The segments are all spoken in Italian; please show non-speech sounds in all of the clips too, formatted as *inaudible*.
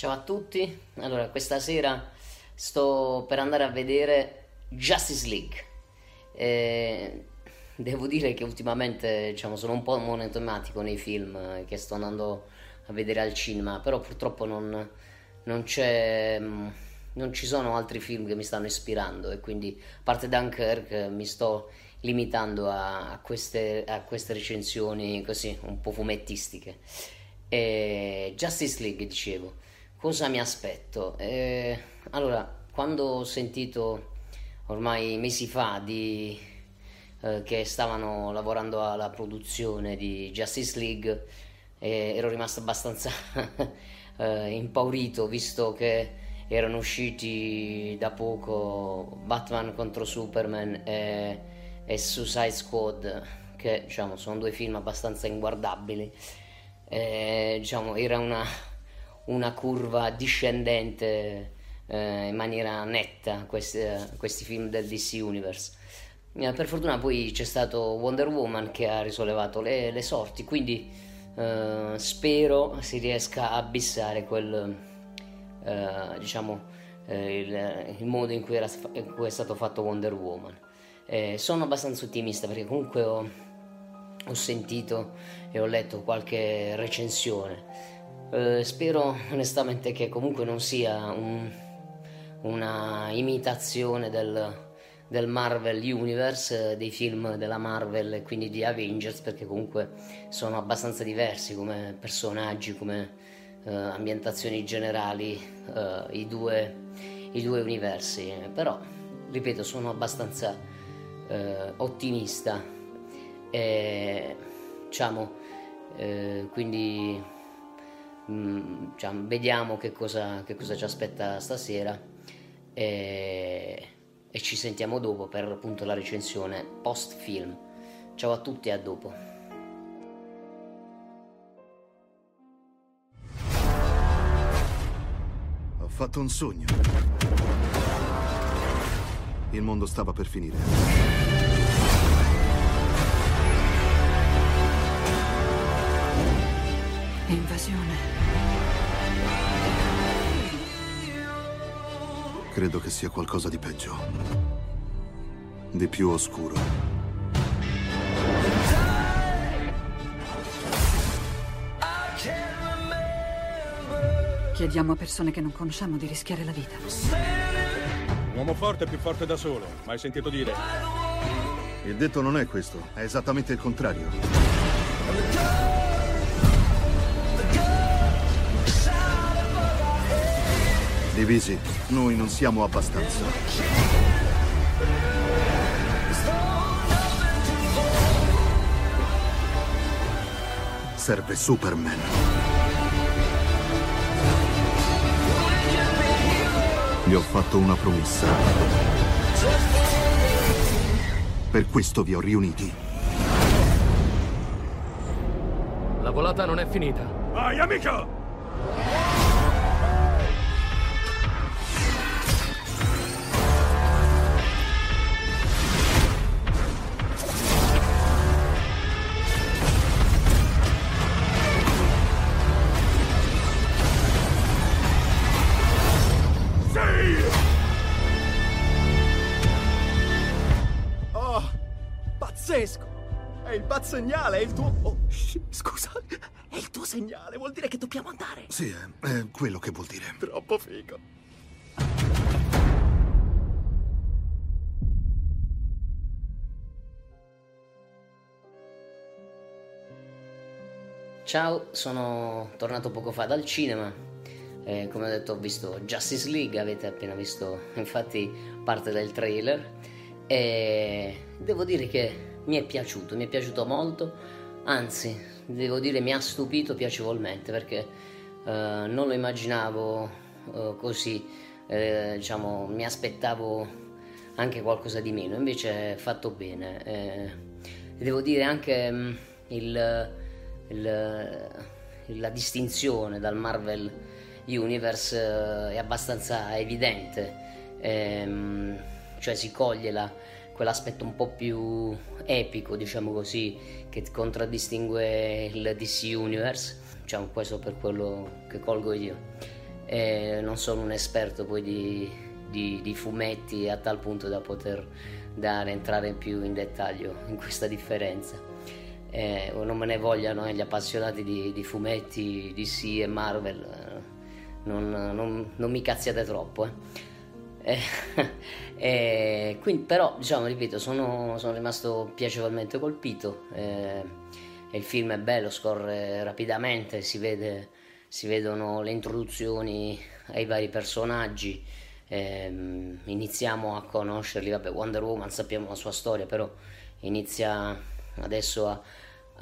Ciao a tutti, allora questa sera sto per andare a vedere Justice League. Eh, devo dire che ultimamente diciamo, sono un po' monotematico nei film che sto andando a vedere al cinema, però purtroppo non, non, non ci sono altri film che mi stanno ispirando e quindi a parte Dunkirk mi sto limitando a, a, queste, a queste recensioni così un po' fumettistiche. E Justice League, dicevo. Cosa mi aspetto? Eh, allora, quando ho sentito ormai mesi fa di, eh, che stavano lavorando alla produzione di Justice League, eh, ero rimasto abbastanza *laughs* eh, impaurito visto che erano usciti da poco Batman contro Superman e, e Suicide Squad, che diciamo, sono due film abbastanza inguardabili. Eh, diciamo, era una una curva discendente eh, in maniera netta questi, questi, film del DC Universe. Eh, per fortuna poi c'è stato Wonder Woman che ha risollevato le, le sorti, quindi eh, spero si riesca a abissare quel, eh, diciamo, eh, il, il, modo in cui, era, in cui, è stato fatto Wonder Woman. Eh, sono abbastanza ottimista perché comunque ho, ho sentito e ho letto qualche recensione eh, spero onestamente che comunque non sia un, una imitazione del, del, Marvel Universe, dei film della Marvel e quindi di Avengers, perché comunque sono abbastanza diversi come personaggi, come eh, ambientazioni generali, eh, i, due, i, due, universi. Però, ripeto, sono abbastanza eh, ottimista. E, diciamo, eh, quindi mm, cioè, vediamo che cosa, che cosa, ci aspetta stasera e, e ci sentiamo dopo per appunto la recensione post film. Ciao a tutti e a dopo. Ho fatto un sogno. Il mondo stava per finire. Invasione. Credo che sia qualcosa di peggio. Di più oscuro. Chiediamo a persone che non conosciamo di rischiare la vita. Un uomo forte è più forte da solo, mai sentito dire? Il detto non è questo, è esattamente il contrario. Divisi, noi non siamo abbastanza. Serve Superman. Gli ho fatto una promessa. Per questo vi ho riuniti. La volata non è finita. Vai, amico! Segnale, è il tuo... Oh, scusa, è il tuo segnale, vuol dire che dobbiamo andare. Sì, è, è quello che vuol dire. Troppo figo. Ciao, sono tornato poco fa dal cinema. Eh, come ho detto, ho visto Justice League, avete appena visto *laughs* infatti parte del trailer. E devo dire che mi è piaciuto, mi è piaciuto molto. Anzi, devo dire, mi ha stupito piacevolmente perché eh, non lo immaginavo eh, così. Eh, diciamo, mi aspettavo anche qualcosa di meno, invece è fatto bene. Eh, devo dire anche mh, il il- la distinzione dal Marvel Universe eh, è abbastanza evidente, Ehm, cioè si coglie la- quell'aspetto un po' più epico, diciamo così, che contraddistingue il DC Universe, diciamo questo per quello che colgo io. Eh, non sono un esperto poi di, di- di fumetti a tal punto da poter dare, entrare più in dettaglio in questa differenza eh, non me ne vogliano eh, gli appassionati di, di fumetti DC e Marvel, eh, non, non- non mi cazziate troppo. eh. Eh, *laughs* eh, quindi, però, diciamo, ripeto, sono, sono rimasto piacevolmente colpito. eh, e il film è bello, scorre rapidamente, si, vede, si vedono le introduzioni ai vari personaggi. ehm, iniziamo a conoscerli, vabbè, Wonder Woman sappiamo la sua storia, però inizia adesso a-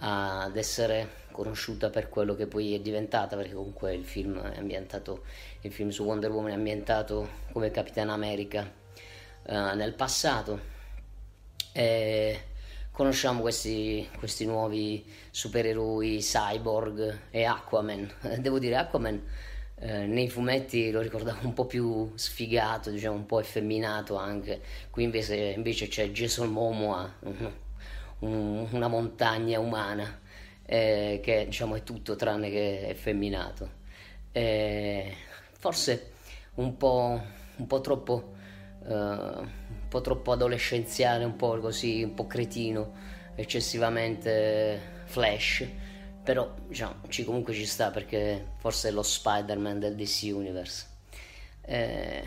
ad essere conosciuta per quello che poi è diventata, perché comunque il film è ambientato, il film su Wonder Woman è ambientato come Capitan America eh, nel passato. E conosciamo questi, questi nuovi supereroi, Cyborg e Aquaman. *laughs* Devo dire, Aquaman eh, nei fumetti lo ricordavo un po' più sfigato, diciamo un po' effeminato anche. Qui invece, invece c'è Jason Momoa, *laughs* un- un- una montagna umana, eh, che diciamo è tutto tranne che effeminato. Eh, forse un po', un po' troppo eh, un po' troppo adolescenziale, un po' così, un po' cretino, eccessivamente flash, però diciamo, ci, comunque ci sta perché forse è lo Spider-Man del DC Universe. Eh,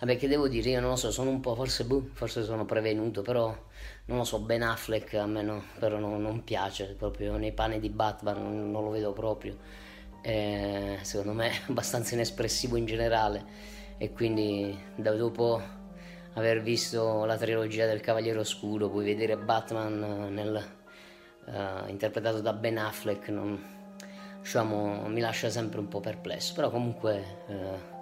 vabbè, che devo dire, io non lo so, sono un po', forse, boh, forse sono prevenuto, però non lo so, Ben Affleck a me no, però non, non piace, proprio nei panni di Batman non, non lo vedo proprio. Eh, secondo me è *laughs* abbastanza inespressivo in generale e quindi da dopo aver visto la trilogia del Cavaliere Oscuro, poi vedere Batman nel, eh, interpretato da Ben Affleck non, diciamo, mi lascia sempre un po' perplesso, però comunque eh,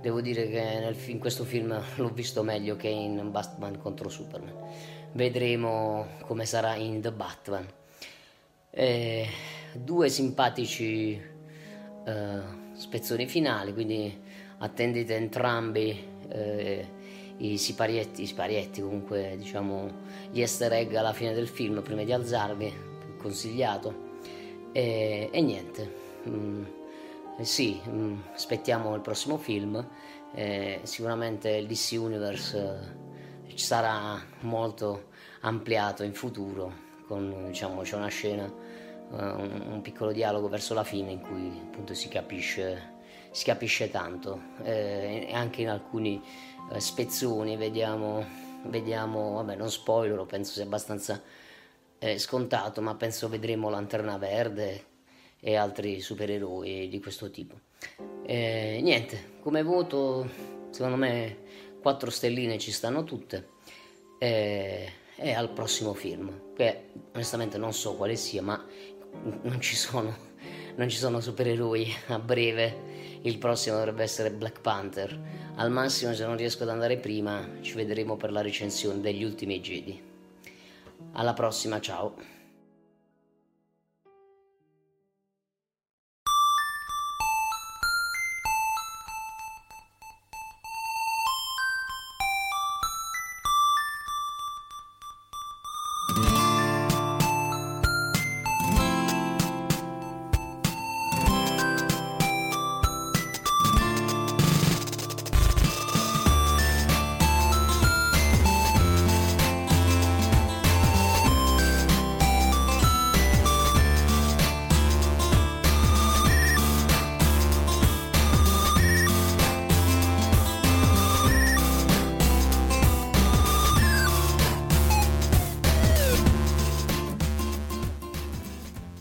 devo dire che nel in questo film l'ho visto meglio che in Batman contro Superman. Vedremo come sarà in The Batman. Eh, due simpatici eh, spezzoni finali, quindi attendete entrambi eh, i siparietti, i siparietti comunque diciamo gli easter egg alla fine del film prima di alzarvi, consigliato. E, e niente, mm, sì, mm, aspettiamo il prossimo film, eh, sicuramente il DC Universe ci sarà molto ampliato in futuro, con diciamo c'è una scena, eh, un, piccolo dialogo verso la fine in cui appunto si capisce, si capisce tanto eh, anche in alcuni eh, spezzoni vediamo, vediamo, vabbè non spoiler, penso sia abbastanza eh, scontato, ma penso vedremo Lanterna Verde e altri supereroi di questo tipo. E, niente, come voto, secondo me 4 stelline ci stanno tutte. E, e al prossimo film, che onestamente non so quale sia, ma non ci sono, non ci sono supereroi a breve. Il prossimo dovrebbe essere Black Panther. Al massimo, se non riesco ad andare prima, ci vedremo per la recensione degli ultimi Jedi. Alla prossima, ciao.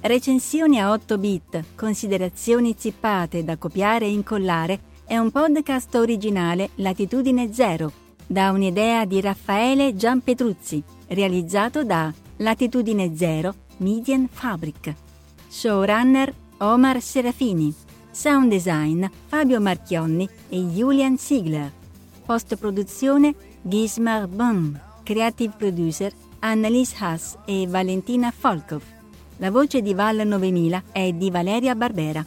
Recensioni a 8 bit, considerazioni zippate da copiare e incollare è un podcast originale Latitudine Zero, da un'idea di Raffaele Gianpetruzzi, realizzato da Latitudine Zero Median Fabric. Showrunner Omar Serafini. Sound design Fabio Marchionni e Julian Ziegler. Post produzione Gismar Bum. Creative producer Annalise Haas e Valentina Folkov. La voce di Val 9000 è di Valeria Barbera.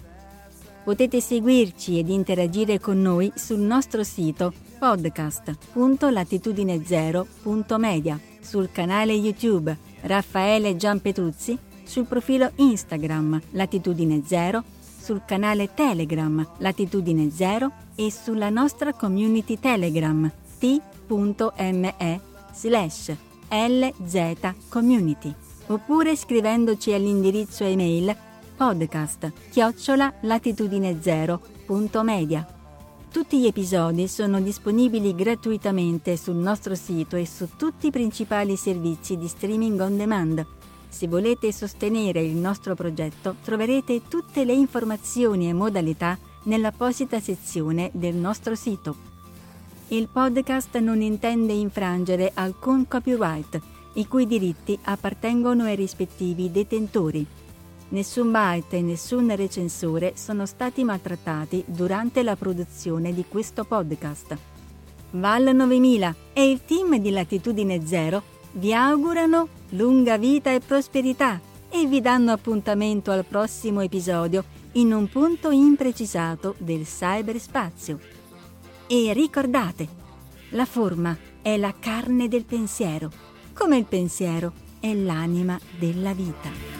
Potete seguirci ed interagire con noi sul nostro sito podcast.latitudinezero.media, sul canale YouTube Raffaele Gianpetruzzi, sul profilo Instagram Latitudine Zero, sul canale Telegram Latitudine Zero e sulla nostra community Telegram t.me slash lzcommunity oppure scrivendoci all'indirizzo email podcast chiocciola latitudinezero.media. Tutti gli episodi sono disponibili gratuitamente sul nostro sito e su tutti i principali servizi di streaming on demand. Se volete sostenere il nostro progetto troverete tutte le informazioni e modalità nell'apposita sezione del nostro sito. Il podcast non intende infrangere alcun copyright i cui diritti appartengono ai rispettivi detentori. Nessun byte e nessun recensore sono stati maltrattati durante la produzione di questo podcast. Val 9000 e il team di Latitudine Zero vi augurano lunga vita e prosperità e vi danno appuntamento al prossimo episodio in un punto imprecisato del cyberspazio. E ricordate, la forma è la carne del pensiero come il pensiero è l'anima della vita.